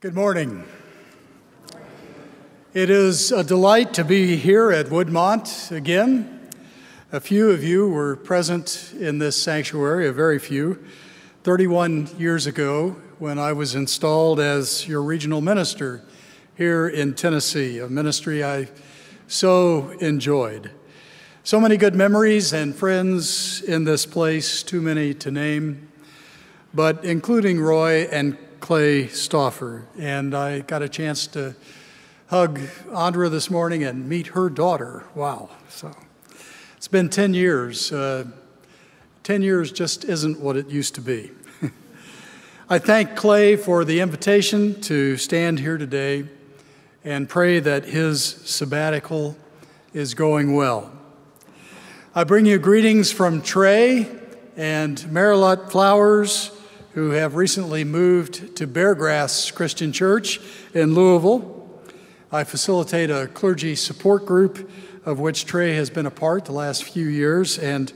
Good morning. It is a delight to be here at Woodmont again. A few of you were present in this sanctuary, a very few, 31 years ago when I was installed as your regional minister here in Tennessee, a ministry I so enjoyed. So many good memories and friends in this place, too many to name, but including Roy and Clay Stauffer. And I got a chance to hug Andra this morning and meet her daughter. Wow. So it's been 10 years. Uh, 10 years just isn't what it used to be. I thank Clay for the invitation to stand here today and pray that his sabbatical is going well. I bring you greetings from Trey and Marilot Flowers who have recently moved to Beargrass Christian Church in Louisville. I facilitate a clergy support group of which Trey has been a part the last few years, and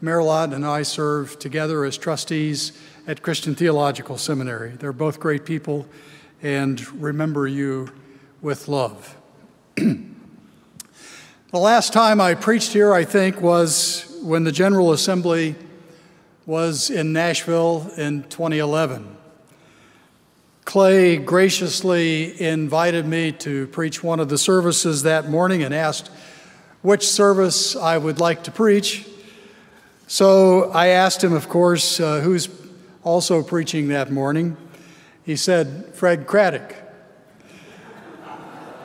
Marilot and I serve together as trustees at Christian Theological Seminary. They're both great people and remember you with love. the last time I preached here, I think, was when the General Assembly was in Nashville in 2011. Clay graciously invited me to preach one of the services that morning and asked which service I would like to preach. So I asked him, of course, uh, who's also preaching that morning. He said, Fred Craddock.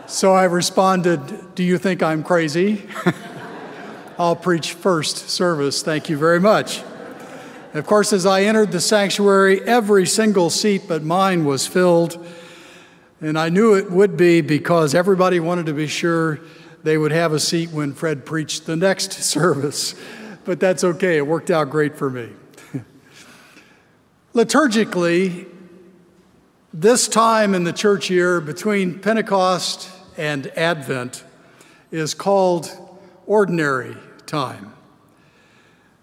So I responded, Do you think I'm crazy? I'll preach first service. Thank you very much. Of course, as I entered the sanctuary, every single seat but mine was filled. And I knew it would be because everybody wanted to be sure they would have a seat when Fred preached the next service. But that's okay, it worked out great for me. Liturgically, this time in the church year between Pentecost and Advent is called ordinary time.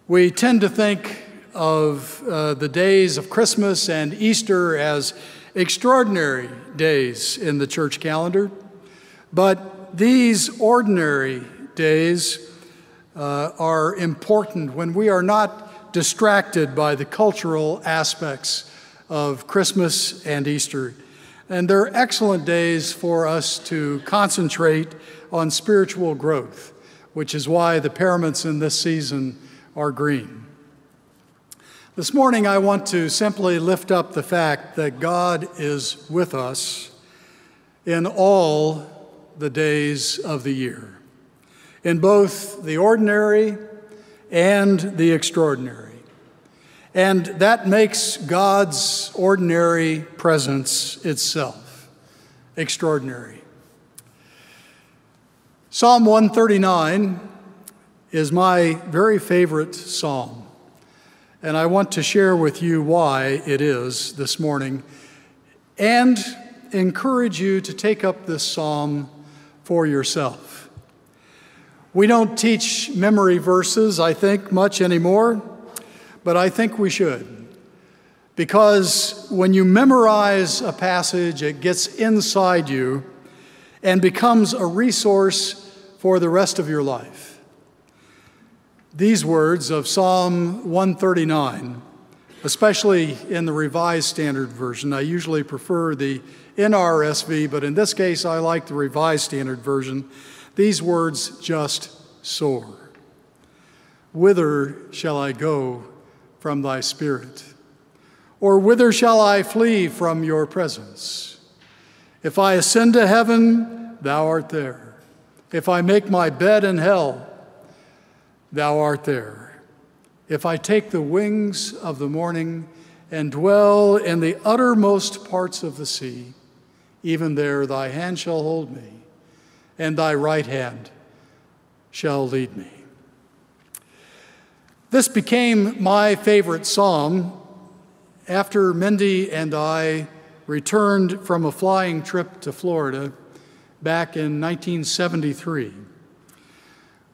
We tend to think of uh, the days of Christmas and Easter as extraordinary days in the church calendar, but these ordinary days uh, are important when we are not distracted by the cultural aspects of Christmas and Easter. And they're excellent days for us to concentrate on spiritual growth, which is why the paraments in this season are green. This morning, I want to simply lift up the fact that God is with us in all the days of the year, in both the ordinary and the extraordinary. And that makes God's ordinary presence itself extraordinary. Psalm 139 is my very favorite psalm. And I want to share with you why it is this morning and encourage you to take up this psalm for yourself. We don't teach memory verses, I think, much anymore, but I think we should. Because when you memorize a passage, it gets inside you and becomes a resource for the rest of your life. These words of Psalm 139, especially in the Revised Standard Version, I usually prefer the NRSV, but in this case I like the Revised Standard Version. These words just soar. Whither shall I go from thy spirit? Or whither shall I flee from your presence? If I ascend to heaven, thou art there. If I make my bed in hell, thou art there. If I take the wings of the morning and dwell in the uttermost parts of the sea, even there thy hand shall hold me, and thy right hand shall lead me. This became my favorite psalm after Mindy and I returned from a flying trip to Florida back in 1973.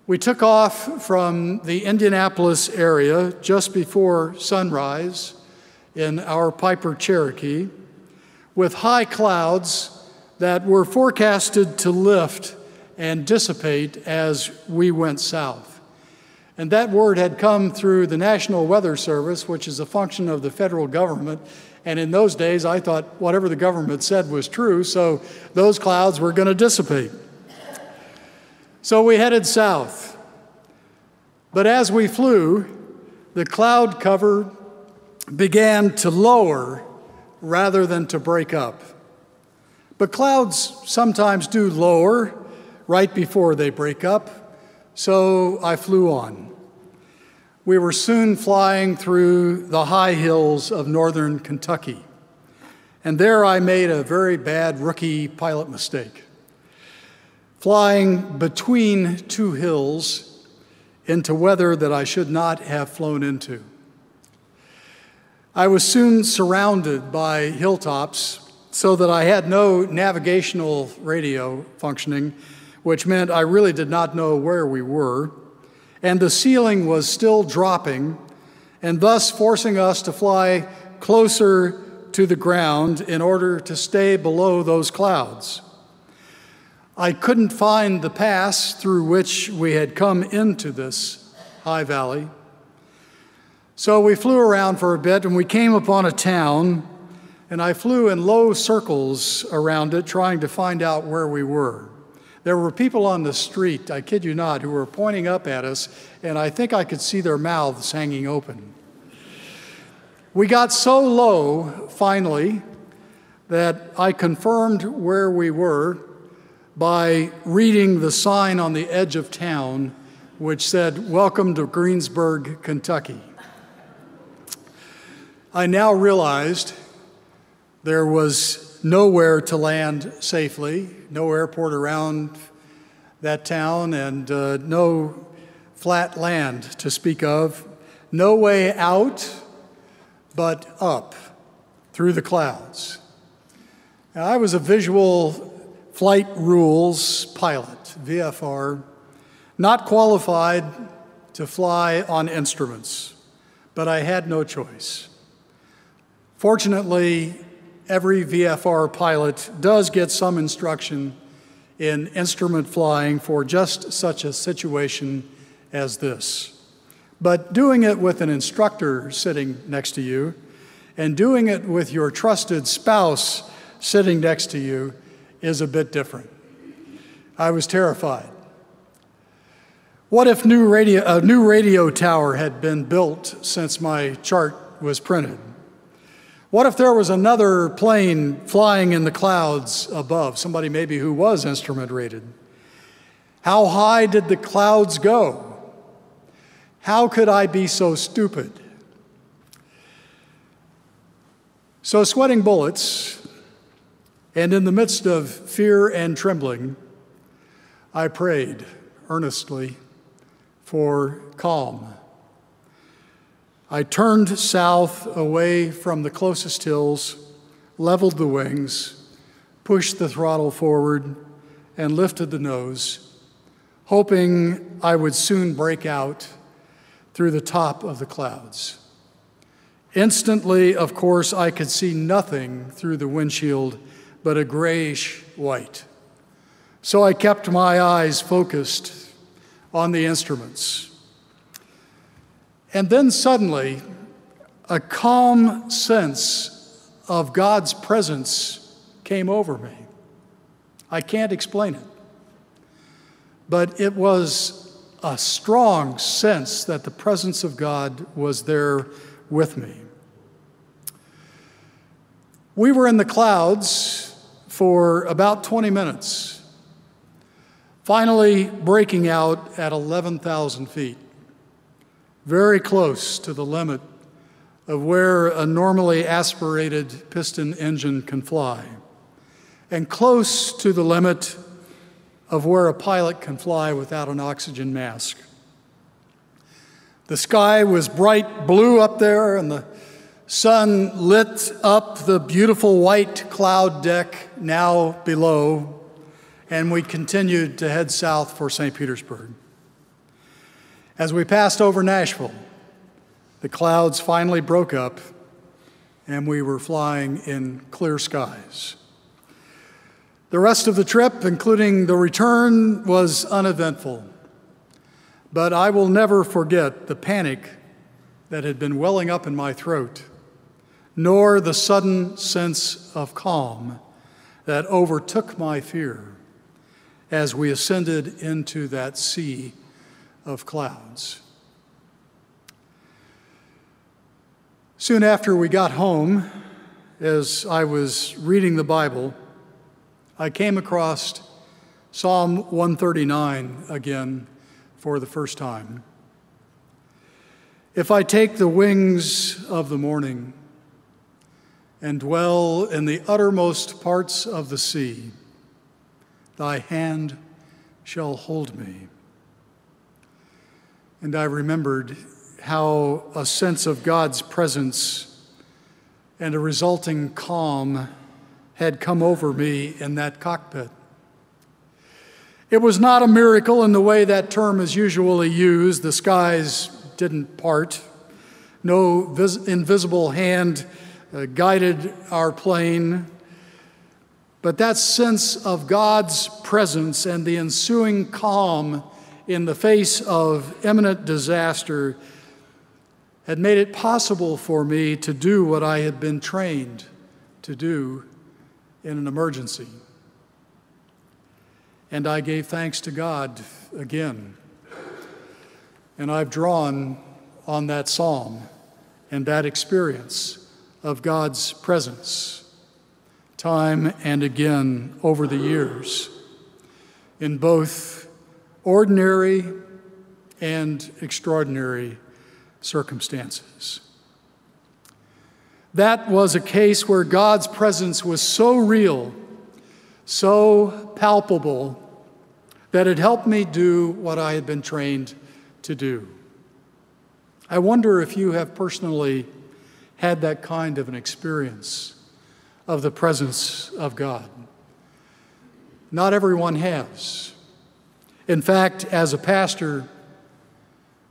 We took off from the Indianapolis area just before sunrise in our Piper Cherokee. with high clouds that were forecasted to lift and dissipate as we went south. And that word had come through the National Weather Service, which is a function of the federal government. And in those days, I thought whatever the government said was true, so those clouds were going to dissipate. So we headed south. But as we flew, the cloud cover began to lower rather than to break up. But clouds sometimes do lower right before they break up, so I flew on. We were soon flying through the high hills of northern Kentucky, and there I made a very bad rookie pilot mistake. Flying between two hills into weather that I should not have flown into. I was soon surrounded by hilltops so that I had no navigational radio functioning, which meant I really did not know where we were. And the ceiling was still dropping, and thus forcing us to fly closer to the ground in order to stay below those clouds. I couldn't find the pass through which we had come into this high valley. So we flew around for a bit and we came upon a town, and I flew in low circles around it trying to find out where we were. There were people on the street, I kid you not, who were pointing up at us, and I think I could see their mouths hanging open. We got so low, finally, that I confirmed where we were by reading the sign on the edge of town which said, Welcome to Greensburg, Kentucky. I now realized there was nowhere to land safely, no airport around that town, and uh, no flat land to speak of, no way out but up through the clouds. Now, I was a visual flight rules pilot, VFR, not qualified to fly on instruments, but I had no choice. Fortunately, every VFR pilot does get some instruction in instrument flying for just such a situation as this. But doing it with an instructor sitting next to you and doing it with your trusted spouse sitting next to you is a bit different. I was terrified. What if new radio, a new radio tower had been built since my chart was printed? What if there was another plane flying in the clouds above, somebody maybe who was instrument rated? How high did the clouds go? How could I be so stupid? So, sweating bullets, and in the midst of fear and trembling, I prayed earnestly for calm. I turned south away from the closest hills, leveled the wings, pushed the throttle forward, and lifted the nose, hoping I would soon break out through the top of the clouds. Instantly, of course, I could see nothing through the windshield but a grayish white. So I kept my eyes focused on the instruments. And then suddenly, a calm sense of God's presence came over me. I can't explain it. But it was a strong sense that the presence of God was there with me. We were in the clouds for about 20 minutes, finally breaking out at 11,000 feet very close to the limit of where a normally aspirated piston engine can fly, and close to the limit of where a pilot can fly without an oxygen mask. The sky was bright blue up there, and the sun lit up the beautiful white cloud deck now below, and we continued to head south for St. Petersburg. As we passed over Nashville, the clouds finally broke up, and we were flying in clear skies. The rest of the trip, including the return, was uneventful. But I will never forget the panic that had been welling up in my throat, nor the sudden sense of calm that overtook my fear as we ascended into that sea of clouds. Soon after we got home, as I was reading the Bible, I came across Psalm 139 again for the first time. If I take the wings of the morning and dwell in the uttermost parts of the sea, thy hand shall hold me. And I remembered how a sense of God's presence and a resulting calm had come over me in that cockpit. It was not a miracle in the way that term is usually used. The skies didn't part, no vis- invisible hand uh, guided our plane. But that sense of God's presence and the ensuing calm in the face of imminent disaster had made it possible for me to do what I had been trained to do in an emergency. And I gave thanks to God again. And I've drawn on that psalm and that experience of God's presence time and again over the years in both ordinary and extraordinary circumstances. That was a case where God's presence was so real, so palpable, that it helped me do what I had been trained to do. I wonder if you have personally had that kind of an experience of the presence of God. Not everyone has. In fact, as a pastor,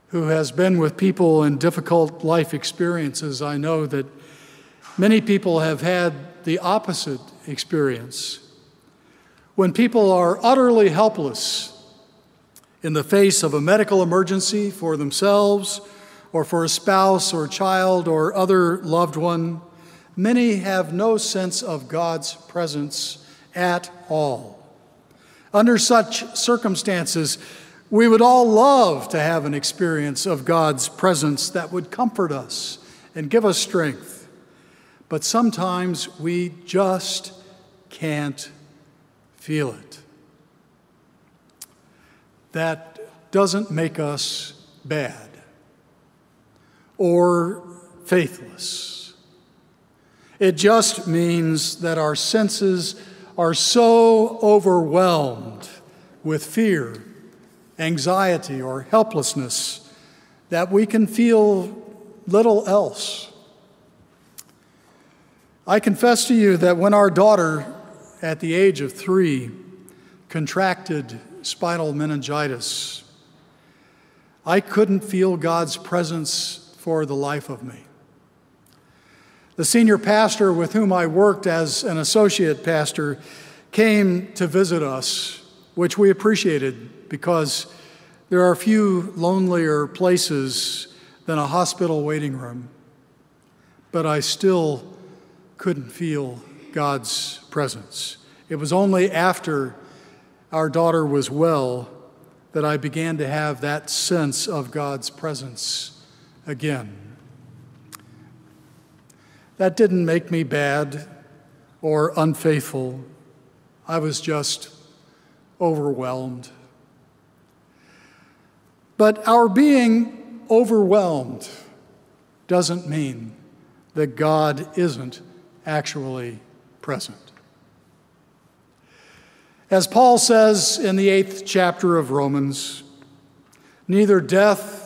who has been with people in difficult life experiences, I know that many people have had the opposite experience. When people are utterly helpless in the face of a medical emergency for themselves or for a spouse or child or other loved one, many have no sense of God's presence at all. Under such circumstances, we would all love to have an experience of God's presence that would comfort us and give us strength. But sometimes we just can't feel it. That doesn't make us bad or faithless. It just means that our senses are so overwhelmed with fear anxiety or helplessness that we can feel little else. I confess to you that when our daughter, at the age of three, contracted spinal meningitis, I couldn't feel God's presence for the life of me. The senior pastor with whom I worked as an associate pastor came to visit us, which we appreciated because there are few lonelier places than a hospital waiting room. But I still couldn't feel God's presence. It was only after our daughter was well that I began to have that sense of God's presence again. That didn't make me bad or unfaithful. I was just overwhelmed. But our being overwhelmed doesn't mean that God isn't actually present. As Paul says in the eighth chapter of Romans, neither death,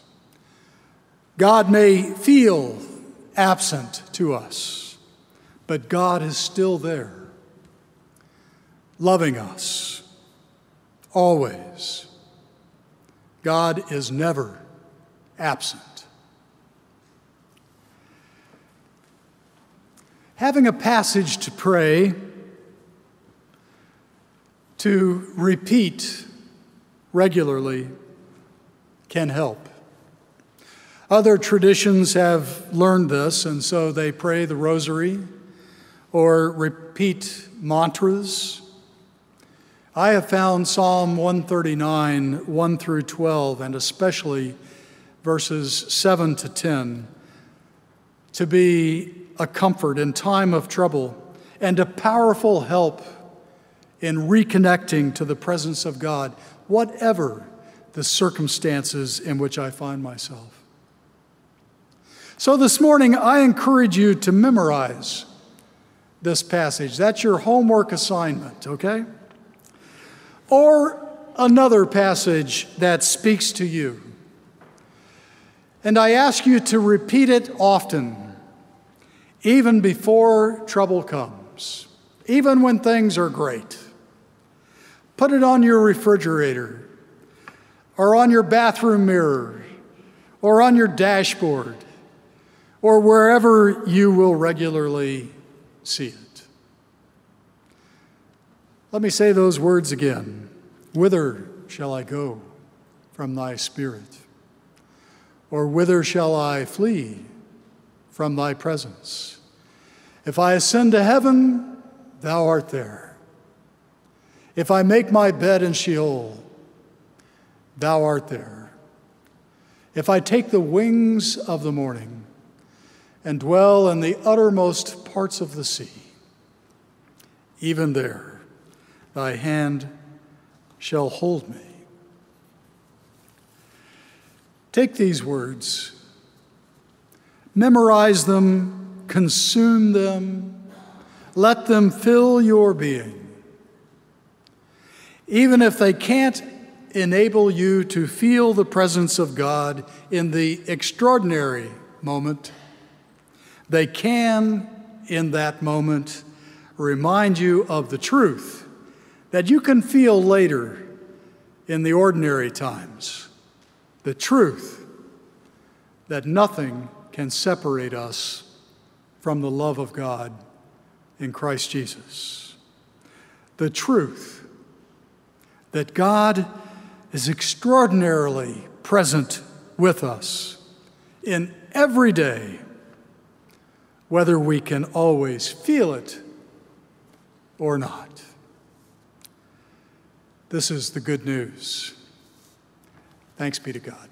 God may feel absent to us, but God is still there, loving us always. God is never absent. Having a passage to pray, to repeat regularly, can help. Other traditions have learned this, and so they pray the rosary or repeat mantras. I have found Psalm 139, 1 through 12, and especially verses 7 to 10, to be a comfort in time of trouble and a powerful help in reconnecting to the presence of God, whatever the circumstances in which I find myself. So this morning, I encourage you to memorize this passage. That's your homework assignment, okay? Or another passage that speaks to you. And I ask you to repeat it often even before trouble comes, even when things are great. Put it on your refrigerator, or on your bathroom mirror, or on your dashboard, or wherever you will regularly see it. Let me say those words again Whither shall I go from thy spirit? Or whither shall I flee from thy presence. If I ascend to heaven, thou art there. If I make my bed in Sheol, thou art there. If I take the wings of the morning and dwell in the uttermost parts of the sea, even there thy hand shall hold me. Take these words Memorize them, consume them, let them fill your being. Even if they can't enable you to feel the presence of God in the extraordinary moment, they can, in that moment, remind you of the truth that you can feel later in the ordinary times. The truth that nothing can separate us from the love of God in Christ Jesus. The truth that God is extraordinarily present with us in every day, whether we can always feel it or not. This is the good news. Thanks be to God.